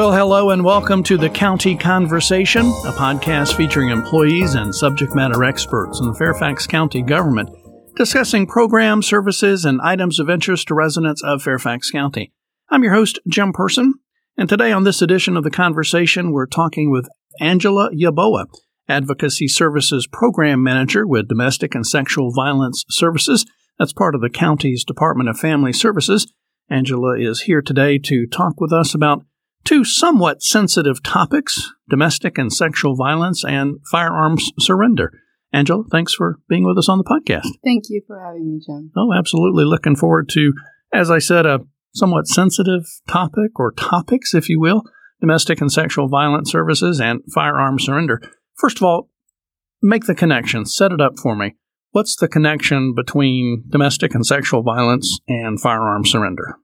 Well, hello and welcome to the County Conversation, a podcast featuring employees and subject matter experts in the Fairfax County government discussing programs, services, and items of interest to residents of Fairfax County. I'm your host, Jim Person, and today on this edition of the conversation, we're talking with Angela Yaboa, Advocacy Services Program Manager with Domestic and Sexual Violence Services. That's part of the county's Department of Family Services. Angela is here today to talk with us about two somewhat sensitive topics domestic and sexual violence and firearms surrender. Angela, thanks for being with us on the podcast. Thank you for having me, Jim. Oh, absolutely. Looking forward to, as I said, a somewhat sensitive topic or topics, if you will domestic and sexual violence services and firearm surrender. First of all, make the connection, set it up for me. What's the connection between domestic and sexual violence and firearm surrender?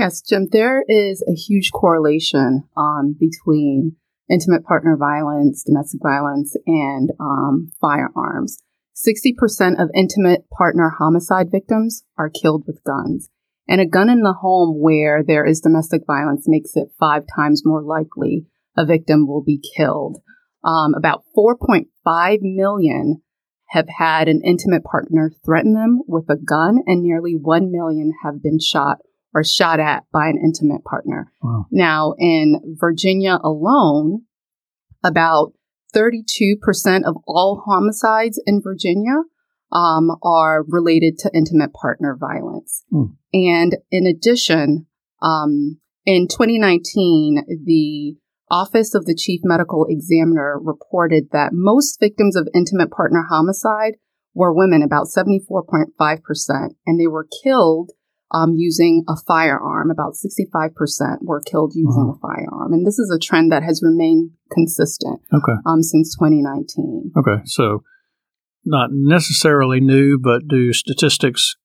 Yes, Jim, there is a huge correlation um, between intimate partner violence, domestic violence, and um, firearms. 60% of intimate partner homicide victims are killed with guns. And a gun in the home where there is domestic violence makes it five times more likely a victim will be killed. Um, about 4.5 million have had an intimate partner threaten them with a gun, and nearly 1 million have been shot or shot at by an intimate partner. Wow. Now, in Virginia alone, about 32% of all homicides in Virginia um, are related to intimate partner violence. Mm. And in addition, um, in 2019, the Office of the Chief Medical Examiner reported that most victims of intimate partner homicide were women, about 74.5%, and they were killed um, using a firearm. About 65% were killed using uh-huh. a firearm. And this is a trend that has remained consistent okay. um, since 2019. Okay. So, not necessarily new, but do statistics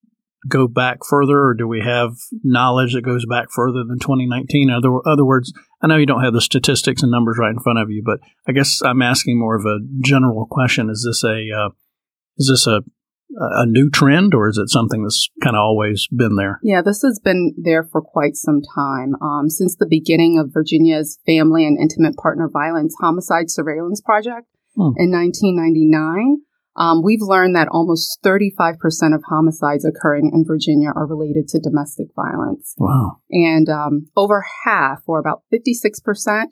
go back further, or do we have knowledge that goes back further than 2019? In other, other words, I know you don't have the statistics and numbers right in front of you, but I guess I'm asking more of a general question. Is this a uh, is this a a new trend, or is it something that's kind of always been there? Yeah, this has been there for quite some time. Um, since the beginning of Virginia's Family and Intimate Partner Violence Homicide Surveillance Project hmm. in 1999, um, we've learned that almost 35% of homicides occurring in Virginia are related to domestic violence. Wow. And um, over half, or about 56%,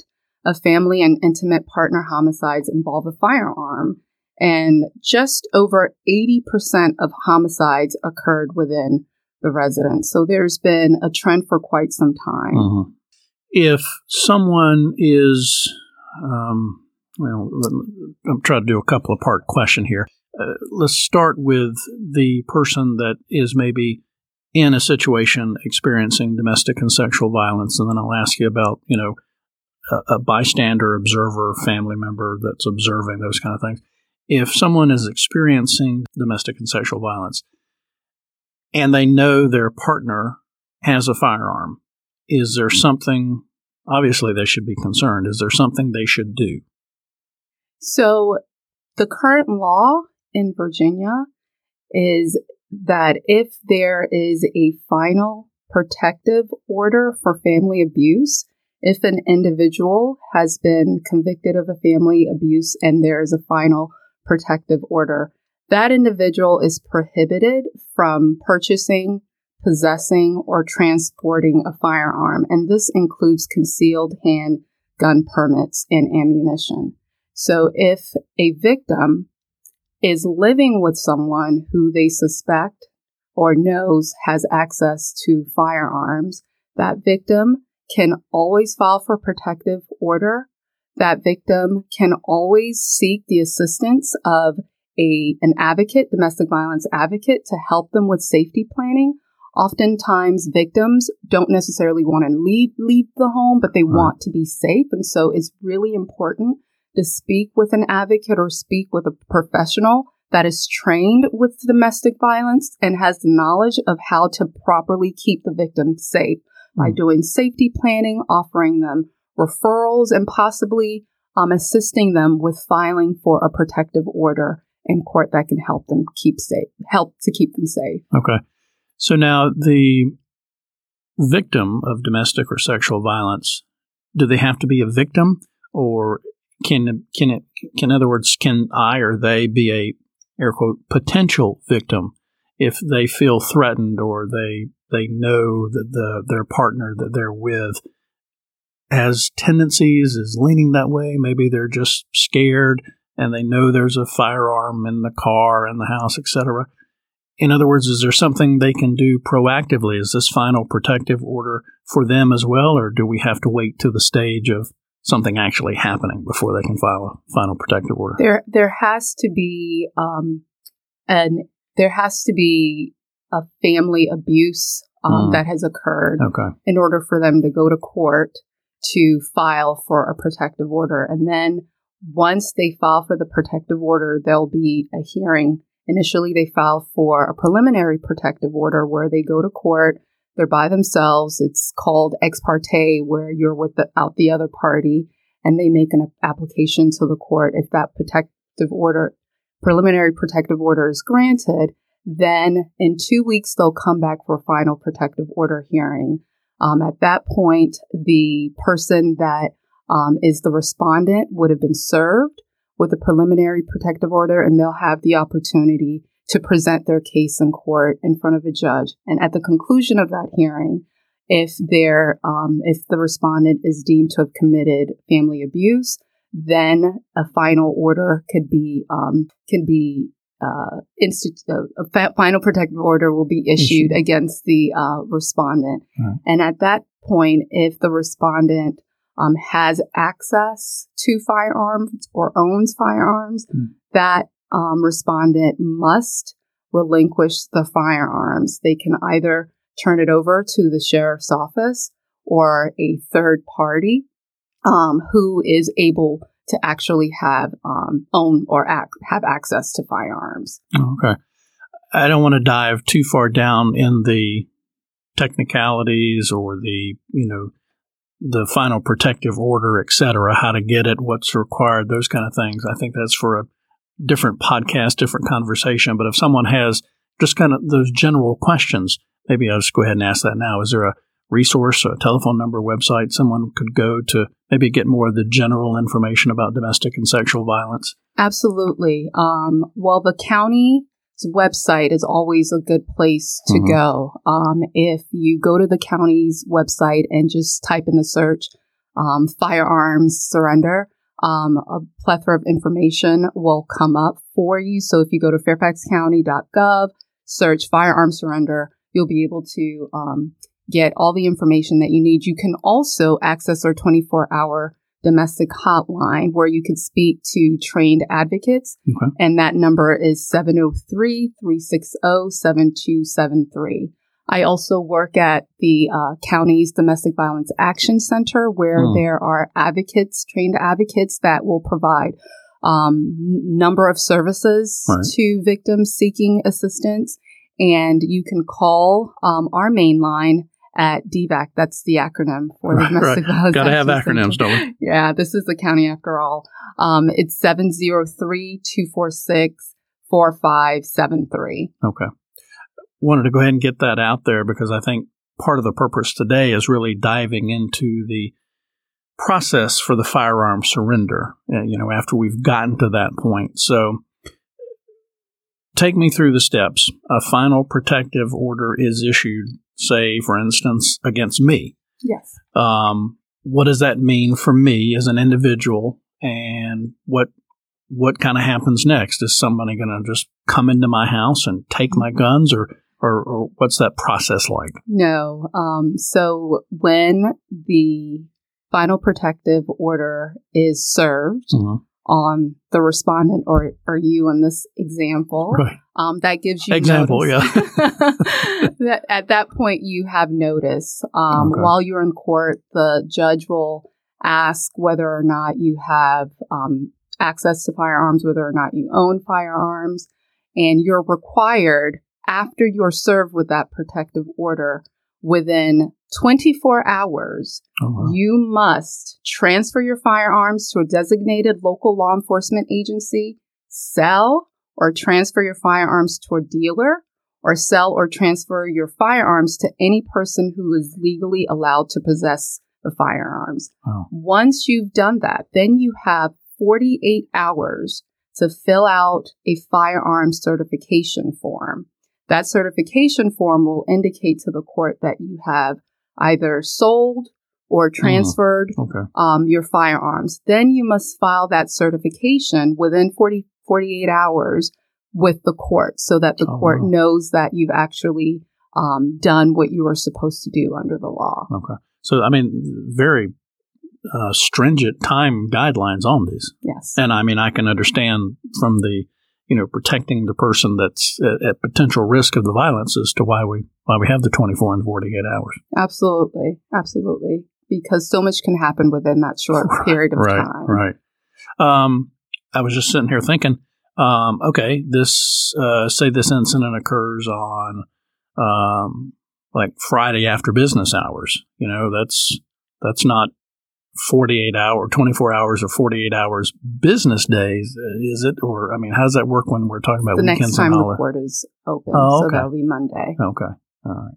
of family and intimate partner homicides involve a firearm and just over 80% of homicides occurred within the residence. So there's been a trend for quite some time. Uh-huh. If someone is, um, well, I'm trying to do a couple of part question here. Uh, let's start with the person that is maybe in a situation experiencing domestic and sexual violence, and then I'll ask you about, you know, a, a bystander, observer, family member that's observing those kind of things if someone is experiencing domestic and sexual violence and they know their partner has a firearm, is there something, obviously, they should be concerned. Is there something they should do? So, the current law in Virginia is that if there is a final protective order for family abuse, if an individual has been convicted of a family abuse and there is a final protective order, that individual is prohibited from purchasing, possessing, or transporting a firearm. And this includes concealed handgun permits and ammunition. So if a victim is living with someone who they suspect or knows has access to firearms, that victim can always file for protective order that victim can always seek the assistance of a, an advocate, domestic violence advocate to help them with safety planning. Oftentimes victims don't necessarily want to leave, leave the home, but they right. want to be safe. And so it's really important to speak with an advocate or speak with a professional that is trained with domestic violence and has the knowledge of how to properly keep the victim safe by hmm. doing safety planning, offering them referrals, and possibly um, assisting them with filing for a protective order in court that can help them keep safe, help to keep them safe. Okay. So now the victim of domestic or sexual violence do they have to be a victim, or can can it can in other words can I or they be a air quote potential victim if they feel threatened or they they know that the their partner that they're with has tendencies is leaning that way. Maybe they're just scared and they know there's a firearm in the car in the house, etc. In other words, is there something they can do proactively? Is this final protective order for them as well, or do we have to wait to the stage of something actually happening before they can file a final protective order? There, there has to be, um, and there has to be a family abuse um, mm. that has occurred okay. in order for them to go to court to file for a protective order, and then once they file for the protective order, there'll be a hearing. Initially, they file for a preliminary protective order where they go to court they're by themselves. It's called ex parte, where you're without the other party, and they make an application to the court. If that protective order, preliminary protective order is granted, then in two weeks they'll come back for a final protective order hearing. Um, at that point, the person that um, is the respondent would have been served with a preliminary protective order, and they'll have the opportunity to present their case in court in front of a judge. And at the conclusion of that hearing, if there, um, if the respondent is deemed to have committed family abuse, then a final order could be um, can be uh, institu- uh, a fa- final protective order will be issued Issue. against the uh, respondent. Right. And at that point, if the respondent um, has access to firearms or owns firearms, mm. that um, respondent must relinquish the firearms. They can either turn it over to the sheriff's office or a third party um, who is able to actually have um, own or ac- have access to firearms. Okay. I don't want to dive too far down in the technicalities or the you know the final protective order, et cetera, how to get it, what's required, those kind of things. I think that's for a different podcast, different conversation. But if someone has just kind of those general questions, maybe I'll just go ahead and ask that now. Is there a resource, a telephone number, website someone could go to maybe get more of the general information about domestic and sexual violence? Absolutely. Um, well, the county's website is always a good place to mm-hmm. go. Um, if you go to the county's website and just type in the search um, firearms surrender, um, a plethora of information will come up for you. So if you go to fairfaxcounty.gov, search firearms surrender, you'll be able to um, get all the information that you need. You can also access our 24 hour domestic hotline where you can speak to trained advocates. Okay. And that number is 703 360 7273. I also work at the uh, county's Domestic Violence Action Center, where mm. there are advocates, trained advocates that will provide um, number of services right. to victims seeking assistance. And you can call um, our main line at DVAC. That's the acronym for the Domestic right. Violence. Got to have acronyms, don't we? Yeah, this is the county after all. Um, it's 703 246 4573. Okay wanted to go ahead and get that out there because I think part of the purpose today is really diving into the process for the firearm surrender, uh, you know, after we've gotten to that point. So, take me through the steps. A final protective order is issued, say, for instance, against me. Yes. Um, what does that mean for me as an individual, and what what kind of happens next? Is somebody going to just come into my house and take my guns, or or, or what's that process like? No. Um, so when the final protective order is served mm-hmm. On the respondent or, or you in this example, right. um, that gives you example, notice. yeah. that at that point you have notice. Um, okay. While you're in court, the judge will ask whether or not you have um, access to firearms, whether or not you own firearms, and you're required after you're served with that protective order, within 24 hours, oh, wow. you must transfer your firearms to a designated local law enforcement agency, sell or transfer your firearms to a dealer, or sell or transfer your firearms to any person who is legally allowed to possess the firearms. Oh. Once you've done that, then you have 48 hours to fill out a firearm certification form. That certification form will indicate to the court that you have either sold or transferred Okay. um, your firearms. Then you must file that certification within 40, 48 hours with the court so that the Oh, court wow. knows that you've actually um, done what you were supposed to do under the law. Okay. So, I mean, very uh, stringent time guidelines on these. Yes. And I mean, I can understand from the, you know, protecting the person that's at, at potential risk of the violence as to why we why we have the 24 and 48 hours. Absolutely. Absolutely. Because so much can happen within that short period of right, time. Right. Um, I was just sitting here thinking, um, okay, this uh, say this incident occurs on um, like Friday after business hours. You know, that's that's not 48 hour 24 hours or 48 hours business days uh, is it or i mean how does that work when we're talking about The weekends next time the court is open. Oh, So okay. that'll be Monday. Okay. All right.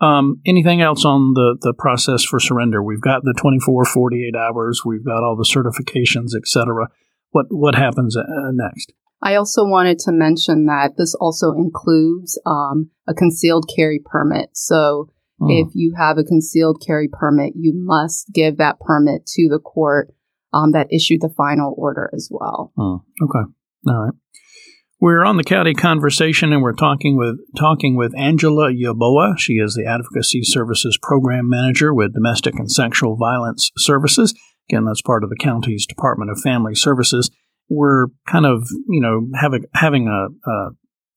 Um, anything else on the, the process for surrender? We've got the 24, 48 hours. We've got all the certifications, et cetera. What, what happens uh, next? I also wanted to mention that this also includes um, a concealed carry permit. So Hmm. if you have a concealed carry permit, you must give that permit to the court um, that issued the final order as well. Hmm. Okay. All right. We're on the county conversation, and we're talking with talking with Angela Yaboa. She is the Advocacy Services Program Manager with Domestic and Sexual Violence Services. Again, that's part of the county's Department of Family Services. We're kind of, you know, having having a, a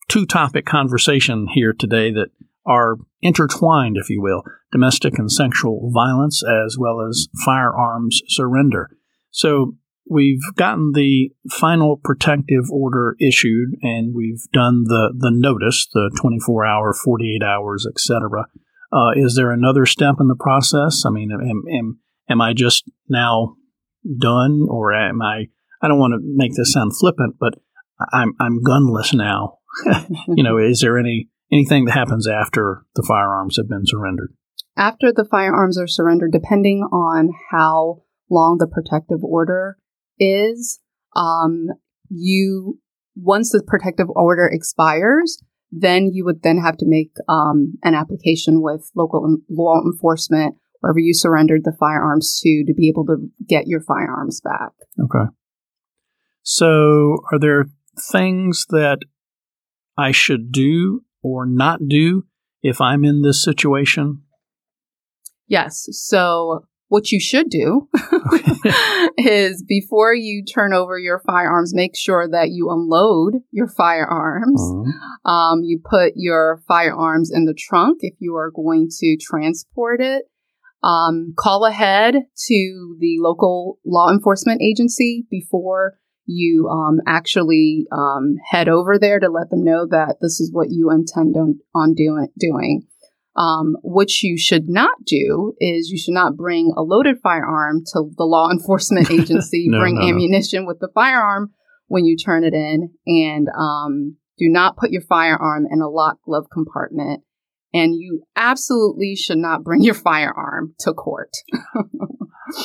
two topic conversation here today that are intertwined, if you will, domestic and sexual violence as well as firearms surrender. So we've gotten the final protective order issued and we've done the, the notice, the 24 hour, 48 hours, etc. Uh, is there another step in the process? I mean, am, am, am I just now done or am I, I don't want to make this sound flippant, but I'm, I'm gunless now. you know, is there any, anything that happens after the firearms have been surrendered? After the firearms are surrendered, depending on how long the protective order is, um, you once the protective order expires, then you would then have to make um, an application with local law enforcement wherever you surrendered the firearms to to be able to get your firearms back. Okay. So, are there things that I should do or not do if I'm in this situation? Yes. So what you should do is before you turn over your firearms, make sure that you unload your firearms. Mhm. Um, you put your firearms in the trunk if you are going to transport it. Um, call ahead to the local law enforcement agency before you um, actually um, head over there to let them know that this is what you intend on, on doing. doing. Um, what you should not do is you should not bring a loaded firearm to the law enforcement agency. No, bring no, no. ammunition with the firearm when you turn it in, and um, do not put your firearm in a locked glove compartment. And you absolutely should not bring your firearm to court.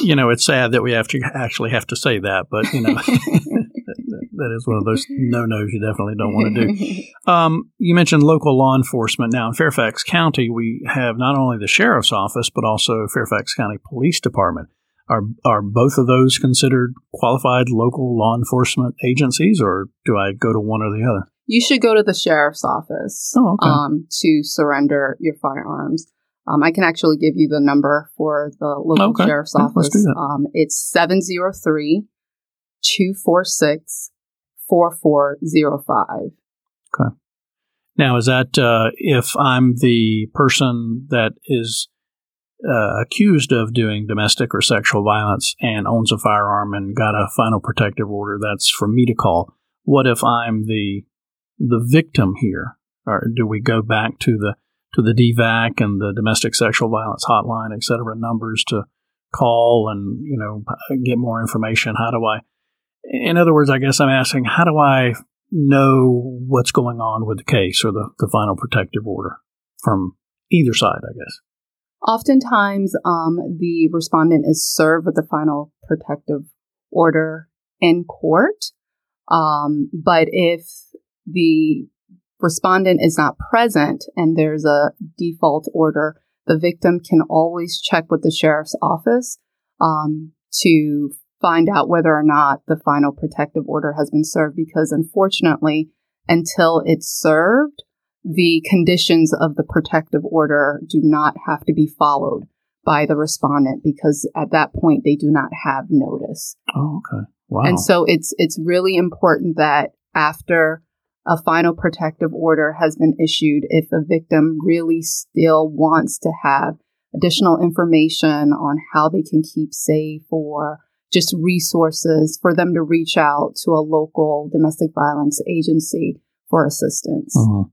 You know, it's sad that we have to actually have to say that, but you know, that, is one of those no nos you definitely don't want to do. Um, you mentioned local law enforcement. Now, in Fairfax County, we have not only the sheriff's office, but also Fairfax County Police Department. Are, are both of those considered qualified local law enforcement agencies, or do I go to one or the other? You should go to the sheriff's office Oh, okay. um, to surrender your firearms. Um, I can actually give you the number for the local Okay. sheriff's Yeah, let's office. do that. Um, it's 703 246 4405. Now, is that uh, if I'm the person that is uh, accused of doing domestic or sexual violence and owns a firearm and got a final protective order, that's for me to call. What if I'm the the victim here? Or do we go back to the to the DVAC and the domestic sexual violence hotline, et cetera, numbers to call and you know get more information? How do I? In other words, I guess I'm asking, how do I know what's going on with the case or the, the final protective order from either side, I guess. Oftentimes, um, the respondent is served with the final protective order in court. Um, but if the respondent is not present and there's a default order, the victim can always check with the sheriff's office um, to find out whether or not the final protective order has been served because unfortunately, until it's served, the conditions of the protective order do not have to be followed by the respondent because at that point they do not have notice. Oh, okay. Wow. And so it's it's really important that after a final protective order has been issued, if a victim really still wants to have additional information on how they can keep safe or just resources for them to reach out to a local domestic violence agency for assistance. Mm-hmm.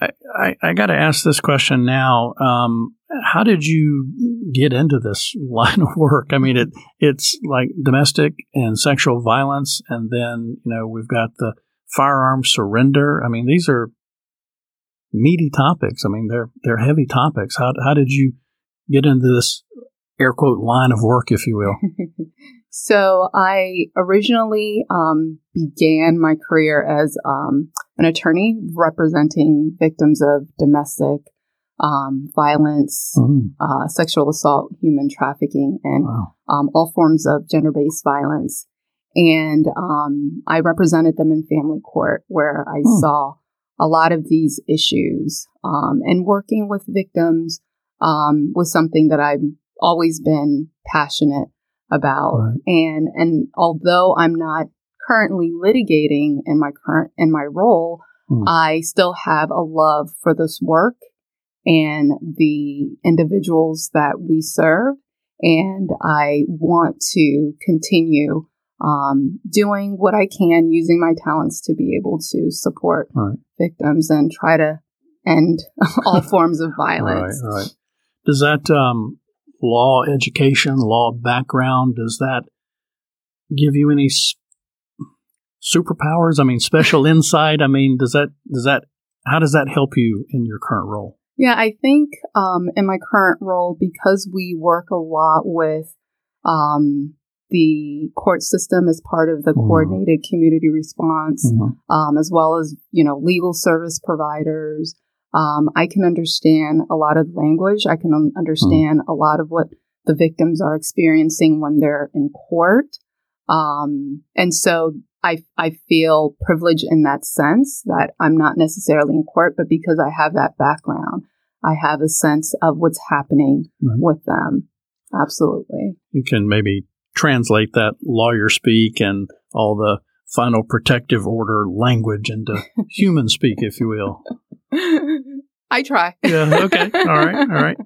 I, I, I got to ask this question now. Um, how did you get into this line of work? I mean, it it's like domestic and sexual violence, and then you know we've got the firearm surrender. I mean, these are meaty topics. I mean, they're they're heavy topics. How how did you get into this air quote line of work, if you will? so I originally um, began my career as um, an attorney representing victims of domestic um, violence, mm. uh, sexual assault, human trafficking, and wow. Um, all forms of gender based violence. And um, I represented them in family court where I mm. saw a lot of these issues. Um, and working with victims was something that I've always been passionate about. Right. And and although I'm not currently litigating in my current in my role, mm. I still have a love for this work and the individuals that we serve. And I want to continue um, doing what I can using my talents to be able to support right. victims and try to end all forms of violence. Right, right. Does that um, law education, law background, does that give you any superpowers? I mean, special insight. I mean, does that does that how does that help you in your current role? Yeah, I think um, in my current role, because we work a lot with um, the court system as part of the mm-hmm. coordinated community response, mm-hmm. um, as well as you know legal service providers. Um, I can understand a lot of the language. I can un- understand mm-hmm. a lot of what the victims are experiencing when they're in court. Um, and so I, I feel privileged in that sense that I'm not necessarily in court, but because I have that background, I have a sense of what's happening right. with them. Absolutely. You can maybe translate that lawyer speak and all the final protective order language into human speak, if you will. I try. yeah. Okay. All right. All right.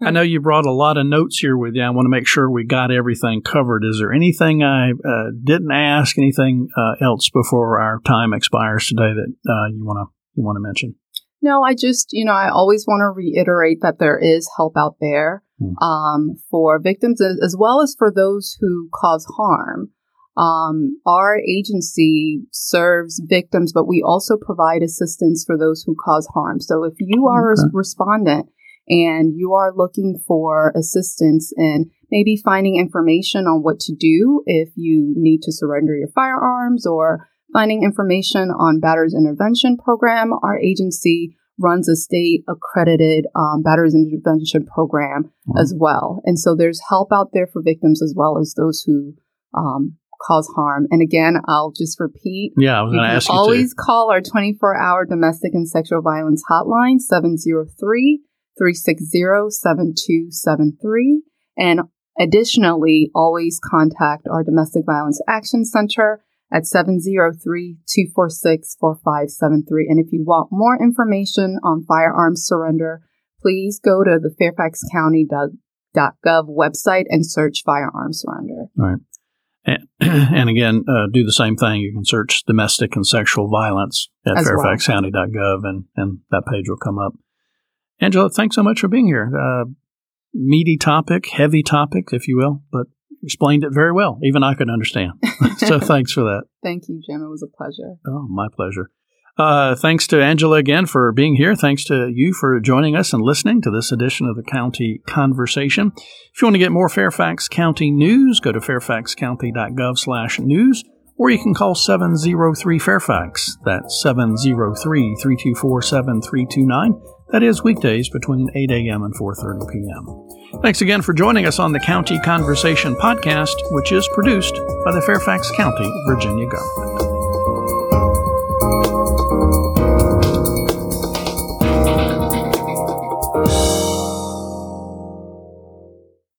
I know you brought a lot of notes here with you. I want to make sure we got everything covered. Is there anything I uh, didn't ask? Anything uh, else before our time expires today that uh, you want to you want to mention? No, I just you know I always want to reiterate that there is help out there. Um, for victims as well as for those who cause harm. Um, our agency serves victims, but we also provide assistance for those who cause harm. So if you are okay. a respondent and you are looking for assistance in maybe finding information on what to do if you need to surrender your firearms or finding information on batter's intervention program, our agency runs a state accredited um, batter's intervention program mm-hmm. as well. And so there's help out there for victims as well as those who um, cause harm. And again, I'll just repeat. Yeah, I was going to ask you. Always to. call our 24 hour domestic and sexual violence hotline, 703 360 7273. And additionally, always contact our domestic violence action center at 703 246 4573. And if you want more information on firearms surrender, please go to the fairfaxcounty.gov website and search firearms surrender. All right. And, and again, uh, do the same thing. You can search domestic and sexual violence at As fairfaxcounty.gov well. and, and that page will come up. Angela, thanks so much for being here. Uh, meaty topic, heavy topic, if you will, but explained it very well. Even I could understand. so thanks for that. Thank you, Jim. It was a pleasure. Oh, my pleasure. Uh, thanks to Angela again for being here. Thanks to you for joining us and listening to this edition of the County Conversation. If you want to get more Fairfax County news, go to fairfaxcounty.gov slash news, or you can call 703 Fairfax. That's 703 324 7329. That is weekdays between 8 a.m. and 4.30 p.m. Thanks again for joining us on the County Conversation podcast, which is produced by the Fairfax County, Virginia government.